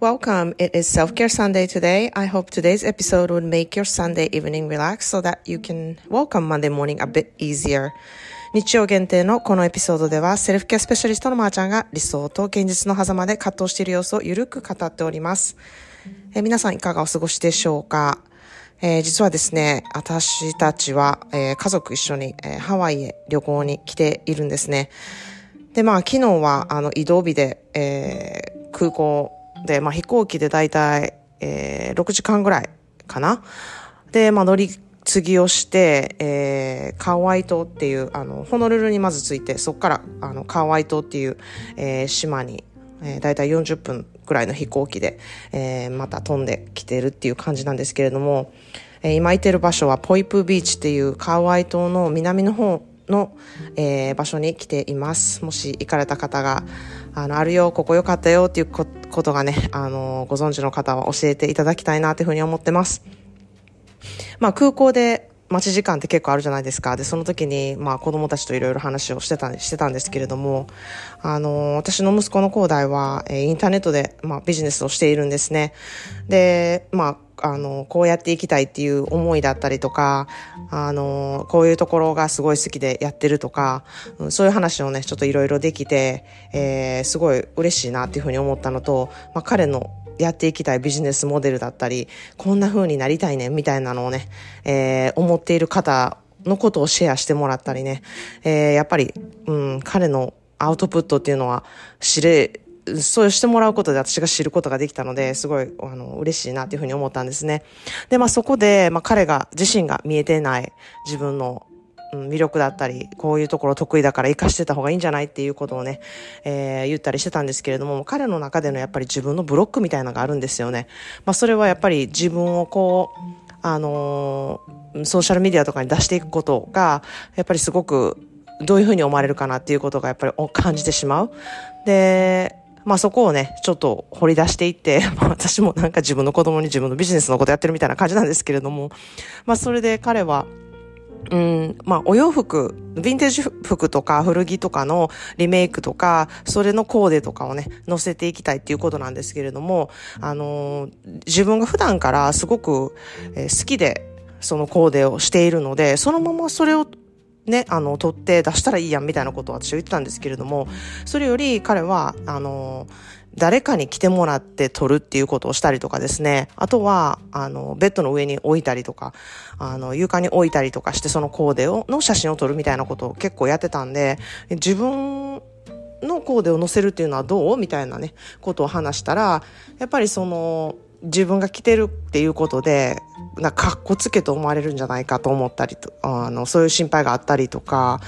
Welcome. It is Self Care Sunday today. I hope today's episode would make your Sunday evening relax so that you can welcome Monday morning a bit easier. 日曜限定のこのエピソードでは、セルフケアスペシャリストのまーちゃんが理想と現実の狭間で葛藤している様子をゆるく語っております。え、皆さんいかがお過ごしでしょうか、えー、実はですね、私たちは、えー、家族一緒に、えー、ハワイへ旅行に来ているんですね。で、まあ昨日はあの移動日で、えー、空港で、まあ、飛行機でだいたい、えー、6時間ぐらいかな。で、まあ、乗り継ぎをして、えー、カワイ島っていう、あの、ホノルルにまず着いて、そこから、あの、カワイ島っていう、えー、島に、えー、だいたい40分ぐらいの飛行機で、えー、また飛んできてるっていう感じなんですけれども、えー、今いてる場所はポイプビーチっていうカワイ島の南の方の、えー、場所に来ています。もし行かれた方が、あの、あるよ、ここ良かったよっていうことがね、あの、ご存知の方は教えていただきたいなというふうに思ってます。まあ空港で待ち時間って結構あるじゃないですか。で、その時に、まあ子供たちといろいろ話をしてた、してたんですけれども、あの、私の息子の高大は、え、インターネットで、まあビジネスをしているんですね。で、まああの、こうやっていきたいっていう思いだったりとか、あの、こういうところがすごい好きでやってるとか、そういう話をね、ちょっといろいろできて、えー、すごい嬉しいなっていうふうに思ったのと、まあ、彼のやっていきたいビジネスモデルだったり、こんな風になりたいね、みたいなのをね、えー、思っている方のことをシェアしてもらったりね、えー、やっぱり、うん、彼のアウトプットっていうのは知れ、そうしてもらうことで私が知ることができたので、すごい、あの、嬉しいなっていうふうに思ったんですね。で、まあそこで、まあ彼が自身が見えてない自分の魅力だったり、こういうところ得意だから活かしてた方がいいんじゃないっていうことをね、えー、言ったりしてたんですけれども、彼の中でのやっぱり自分のブロックみたいなのがあるんですよね。まあそれはやっぱり自分をこう、あのー、ソーシャルメディアとかに出していくことが、やっぱりすごくどういうふうに思われるかなっていうことがやっぱり感じてしまう。で、まあそこをね、ちょっと掘り出していって、まあ私もなんか自分の子供に自分のビジネスのことやってるみたいな感じなんですけれども、まあそれで彼は、うん、まあ、お洋服、ヴィンテージ服とか古着とかのリメイクとか、それのコーデとかをね、載せていきたいっていうことなんですけれども、あのー、自分が普段からすごく、えー、好きで、そのコーデをしているので、そのままそれをね、あの、取って出したらいいやんみたいなことを私は言ってたんですけれども、それより彼は、あの、誰かに来てもらって撮るっていうことをしたりとかですね。あとは、あの、ベッドの上に置いたりとか、あの、床に置いたりとかして、そのコーデを、の写真を撮るみたいなことを結構やってたんで、自分のコーデを載せるっていうのはどう？みたいなね、ことを話したら、やっぱりその、自分が着てるっていうことで、なかっこつけと思われるんじゃないかと思ったりと、あの、そういう心配があったりとか、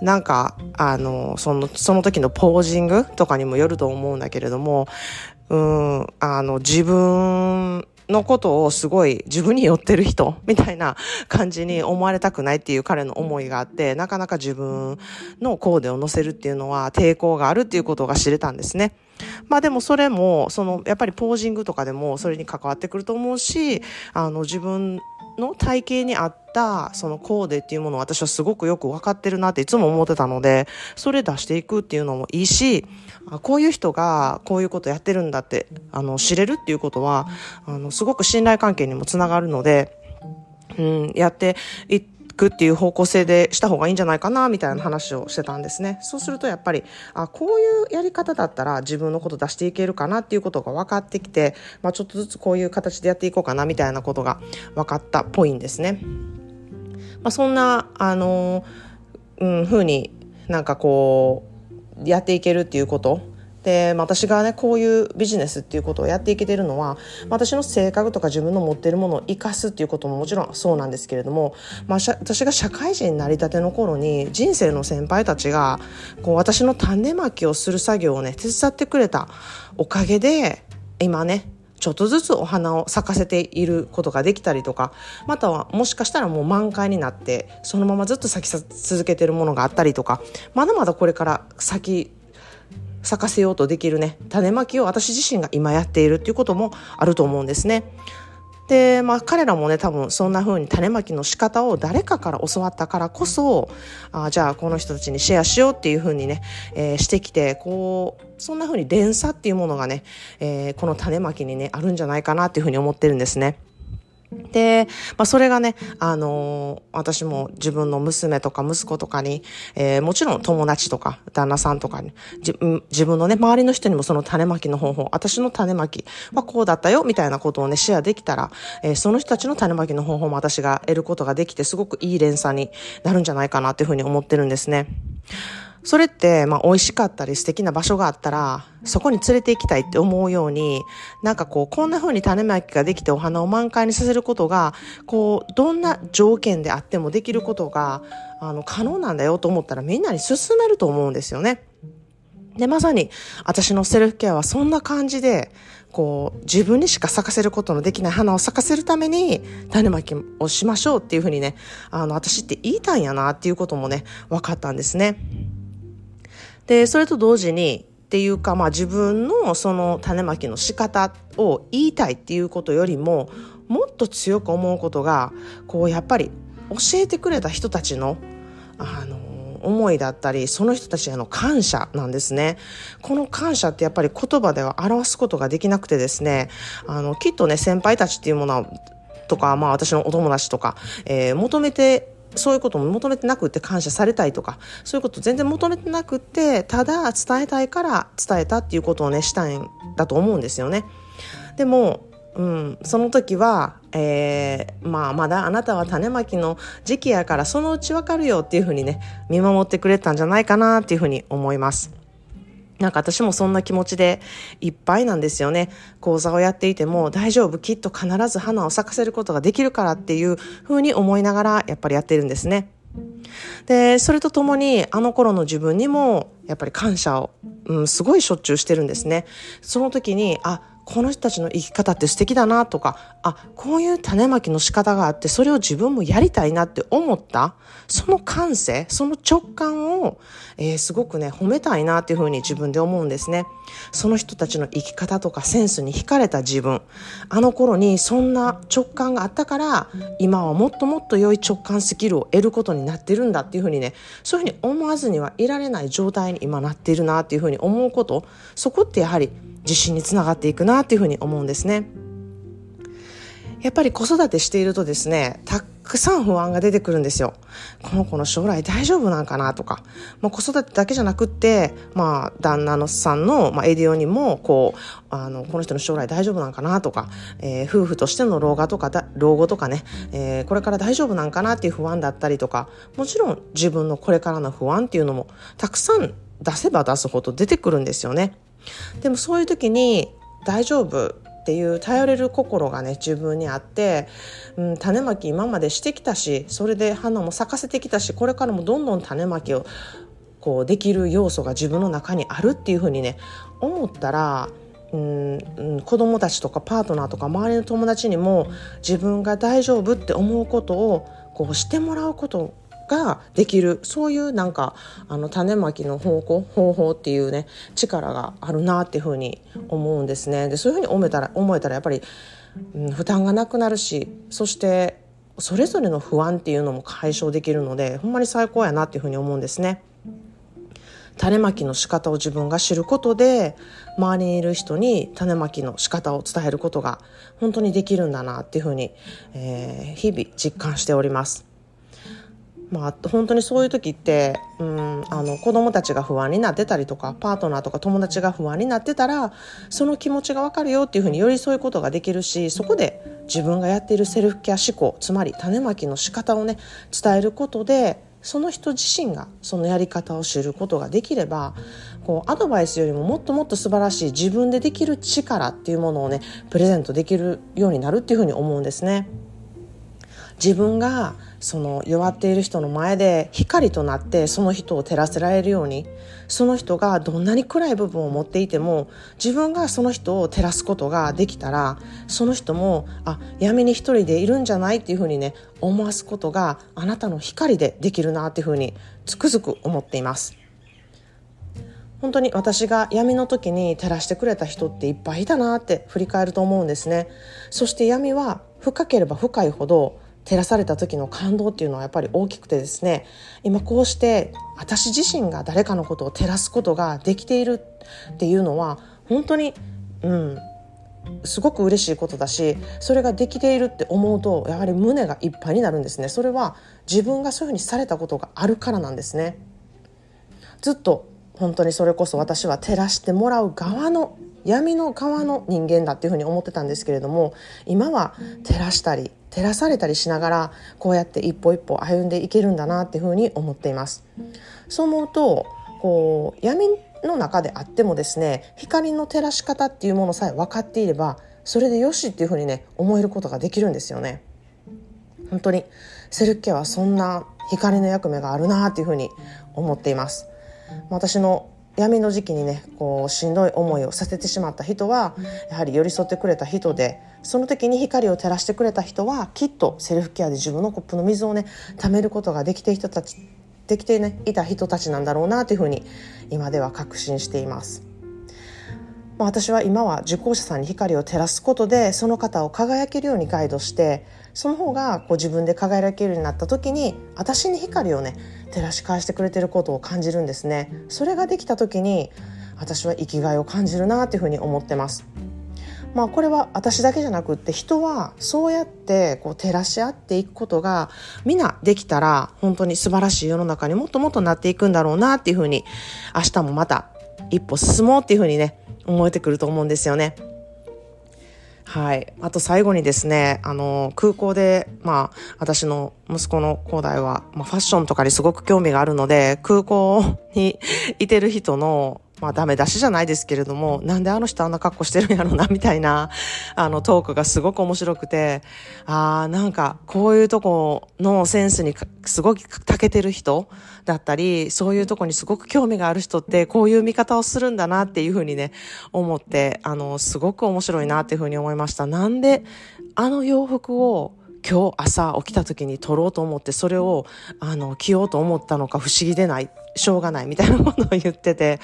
なんか、あの、その、その時のポージングとかにもよると思うんだけれども、うん、あの、自分のことをすごい自分に寄ってる人 みたいな感じに思われたくないっていう彼の思いがあって、なかなか自分のコーデを乗せるっていうのは抵抗があるっていうことが知れたんですね。まあでもそれも、その、やっぱりポージングとかでもそれに関わってくると思うし、あの、自分の体型に合ったそのコーデっていうものを私はすごくよく分かってるなっていつも思ってたので、それ出していくっていうのもいいし、こういう人がこういうことやってるんだって、あの、知れるっていうことは、あの、すごく信頼関係にもつながるので、うん、やっていって、くっていう方向性でした方がいいんじゃないかなみたいな話をしてたんですね。そうするとやっぱりあこういうやり方だったら自分のこと出していけるかなっていうことが分かってきて、まあ、ちょっとずつこういう形でやっていこうかなみたいなことが分かったっぽいんですね。まあ、そんなあの、うん、ふうになんかこうやっていけるっていうことで、まあ、私がねこういうビジネスっていうことをやっていけてるのは私の性格とか自分の持ってるものを生かすっていうことももちろんそうなんですけれども、まあ、私が社会人になりたての頃に人生の先輩たちがこう私の種まきをする作業をね手伝ってくれたおかげで今ねちょっとずつお花を咲かせていることができたりとかまたはもしかしたらもう満開になってそのままずっと咲き続けてるものがあったりとかまだまだこれから咲き咲かせようとできるね種まきを私自身が今やっているっていうこともあると思うんですね。でまあ彼らもね多分そんな風に種まきの仕方を誰かから教わったからこそあじゃあこの人たちにシェアしようっていう風にね、えー、してきてこうそんな風に連鎖っていうものがね、えー、この種まきにねあるんじゃないかなっていう風に思ってるんですね。で、まあ、それがね、あのー、私も自分の娘とか息子とかに、えー、もちろん友達とか旦那さんとかに、自分のね、周りの人にもその種まきの方法、私の種まきはこうだったよ、みたいなことをね、シェアできたら、えー、その人たちの種まきの方法も私が得ることができて、すごくいい連鎖になるんじゃないかなっていうふうに思ってるんですね。それって、まあ、美味しかったり素敵な場所があったら、そこに連れて行きたいって思うように、なんかこう、こんな風に種まきができてお花を満開にさせることが、こう、どんな条件であってもできることが、あの、可能なんだよと思ったらみんなに勧めると思うんですよね。で、まさに、私のセルフケアはそんな感じで、こう、自分にしか咲かせることのできない花を咲かせるために、種まきをしましょうっていうふうにね、あの、私って言いたいんやなっていうこともね、分かったんですね。で、それと同時に、っていうか、まあ自分のその種まきの仕方を言いたいっていうことよりも、もっと強く思うことが、こうやっぱり教えてくれた人たちの、あの、思いだったり、その人たちへの感謝なんですね。この感謝ってやっぱり言葉では表すことができなくてですね、あの、きっとね、先輩たちっていうものは、とか、まあ私のお友達とか、えー、求めてそういうことも求めてなくって感謝されたいとか、そういうこと全然求めてなくって、ただ伝えたいから伝えたっていうことをね、したいんだと思うんですよね。でも、うん、その時は、えー、まあ、まだあなたは種まきの時期やからそのうちわかるよっていうふうにね、見守ってくれたんじゃないかなっていうふうに思います。なんか私もそんな気持ちでいっぱいなんですよね。講座をやっていても大丈夫、きっと必ず花を咲かせることができるからっていうふうに思いながらやっぱりやってるんですね。で、それとともにあの頃の自分にもやっぱり感謝を、うん、すごいしょっちゅうしてるんですね。その時に、あ、この人たちの生き方って素敵だなとか、あ、こういう種まきの仕方があって、それを自分もやりたいなって思った、その感性、その直感を、えー、すごくね、褒めたいなっていうふうに自分で思うんですね。その人たちの生き方とかセンスに惹かれた自分、あの頃にそんな直感があったから、今はもっともっと良い直感スキルを得ることになってるんだっていうふうにね、そういうふうに思わずにはいられない状態に今なっているなっていうふうに思うこと、そこってやはり自信につながっていくなっていうふうに思うんですね。やっぱり子育てしているとですね、たくさん不安が出てくるんですよ。この子の将来大丈夫なんかなとか、まあ、子育てだけじゃなくって、まあ、旦那のさんの、まあ、エディオにも、こう、あの、この人の将来大丈夫なんかなとか、えー、夫婦としての老後とか老後とかね、えー、これから大丈夫なんかなっていう不安だったりとか、もちろん自分のこれからの不安っていうのも、たくさん出せば出すほど出てくるんですよね。でもそういう時に大丈夫っていう頼れる心がね自分にあって、うん、種まき今までしてきたしそれで花も咲かせてきたしこれからもどんどん種まきをこうできる要素が自分の中にあるっていうふうにね思ったらうん、子供たちとかパートナーとか周りの友達にも自分が大丈夫って思うことをこうしてもらうことができるそういうなんかあの種まきの方向方法っていうね力があるなっていうふうに思うんですねでそういうふうに思えたら思えたらやっぱり、うん、負担がなくなるしそしてそれぞれの不安っていうのも解消できるのでほんまに最高やなっていうふうに思うんですね。種まきの仕方を自分が知ることで周りにいる人に種まきの仕方を伝えることが本当にできるんだなっていうふうに、えー、日々実感しております。まあ、本当にそういう時って、うん、あの子供たちが不安になってたりとかパートナーとか友達が不安になってたらその気持ちが分かるよっていうふうに寄り添うことができるしそこで自分がやっているセルフケア思考つまり種まきの仕方をね伝えることでその人自身がそのやり方を知ることができればこうアドバイスよりももっともっと素晴らしい自分でできる力っていうものをねプレゼントできるようになるっていうふうに思うんですね。自分がその弱っている人の前で光となってその人を照らせられるようにその人がどんなに暗い部分を持っていても自分がその人を照らすことができたらその人もあ闇に一人でいるんじゃないっていうふうにね思わすことがあなたの光でできるなっていうふうにつくづく思っています。本当に私が闇の時に照らしてくれた人っていっぱいいたなって振り返ると思うんですね。そして闇は深ければ深いほど照らされた時の感動っていうのはやっぱり大きくてですね今こうして私自身が誰かのことを照らすことができているっていうのは本当にうんすごく嬉しいことだしそれができているって思うとやはり胸がいっぱいになるんですね。それは自分がそういうふうにされたことがあるからなんですね。ずっと本当にそれこそ私は照らしてもらう側の闇の側の人間だっていうふうに思ってたんですけれども今は照らしたり照らされたりしながらこうやって一歩一歩歩んでいけるんだなっていうふうに思っています。そう思うとこう闇の中であってもですね光の照らし方っていうものさえ分かっていればそれでよしっていうふうにね思えることができるんですよね。本当にセルフケアはそんな光の役目があるなっていうふうに思っています。私の闇の時期にねこうしんどい思いをさせてしまった人はやはり寄り添ってくれた人でその時に光を照らしてくれた人はきっとセルフケアで自分のコップの水をね貯めることができて人たちできてねいた人たちなんだろうなというふうに今では確信しています。まあ、私は今は受講者さんに光を照らすことでその方を輝けるようにガイドしてその方がこう自分で輝けるようになった時に私に光をね照らし返してくれてることを感じるんですね。それができた時に私は生きがいを感じるなというふうに思ってます。まあこれは私だけじゃなくって人はそうやってこう照らし合っていくことがみんなできたら本当に素晴らしい世の中にもっともっとなっていくんだろうなっていうふうに明日もまた一歩進もうっていうふうにね思えてくると思うんですよね。はい。あと最後にですね、あの、空港で、まあ、私の息子の兄弟は、まあ、ファッションとかにすごく興味があるので、空港に いてる人の、まあダメ出しじゃないですけれども、なんであの人あんな格好してるんやろな、みたいな、あのトークがすごく面白くて、ああ、なんかこういうとこのセンスにすごく長けてる人だったり、そういうとこにすごく興味がある人ってこういう見方をするんだなっていうふうにね、思って、あの、すごく面白いなっていうふうに思いました。なんであの洋服を今日朝起きた時に撮ろうと思ってそれをあの着ようと思ったのか不思議でないしょうがないみたいなことを言ってて。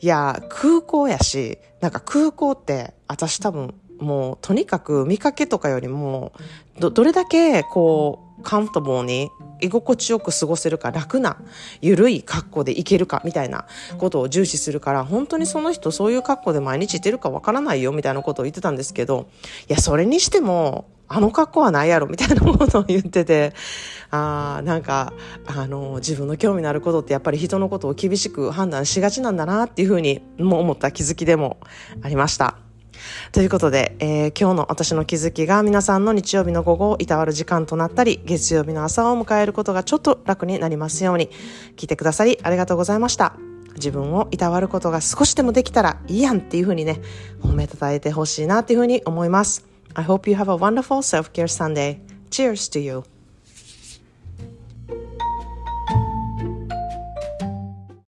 いや、空港やし、なんか空港って、私多分、もう、とにかく見かけとかよりも、ど、どれだけ、こう、カントボーに居心地よく過ごせるか楽な緩い格好でいけるかみたいなことを重視するから本当にその人そういう格好で毎日いてるかわからないよみたいなことを言ってたんですけどいやそれにしてもあの格好はないやろみたいなことを言ってて、ああ、なんか、あの、自分の興味のあることってやっぱり人のことを厳しく判断しがちなんだなっていうふうにも思った気づきでもありました。ということで、えー、今日の私の気づきが皆さんの日曜日の午後をいたわる時間となったり、月曜日の朝を迎えることがちょっと楽になりますように、聞いてくださりありがとうございました。自分をいたわることが少しでもできたらいいやんっていうふうにね、褒めたたえてほしいなっていうふうに思います。I hope you have a wonderful self care Sunday. Cheers to you.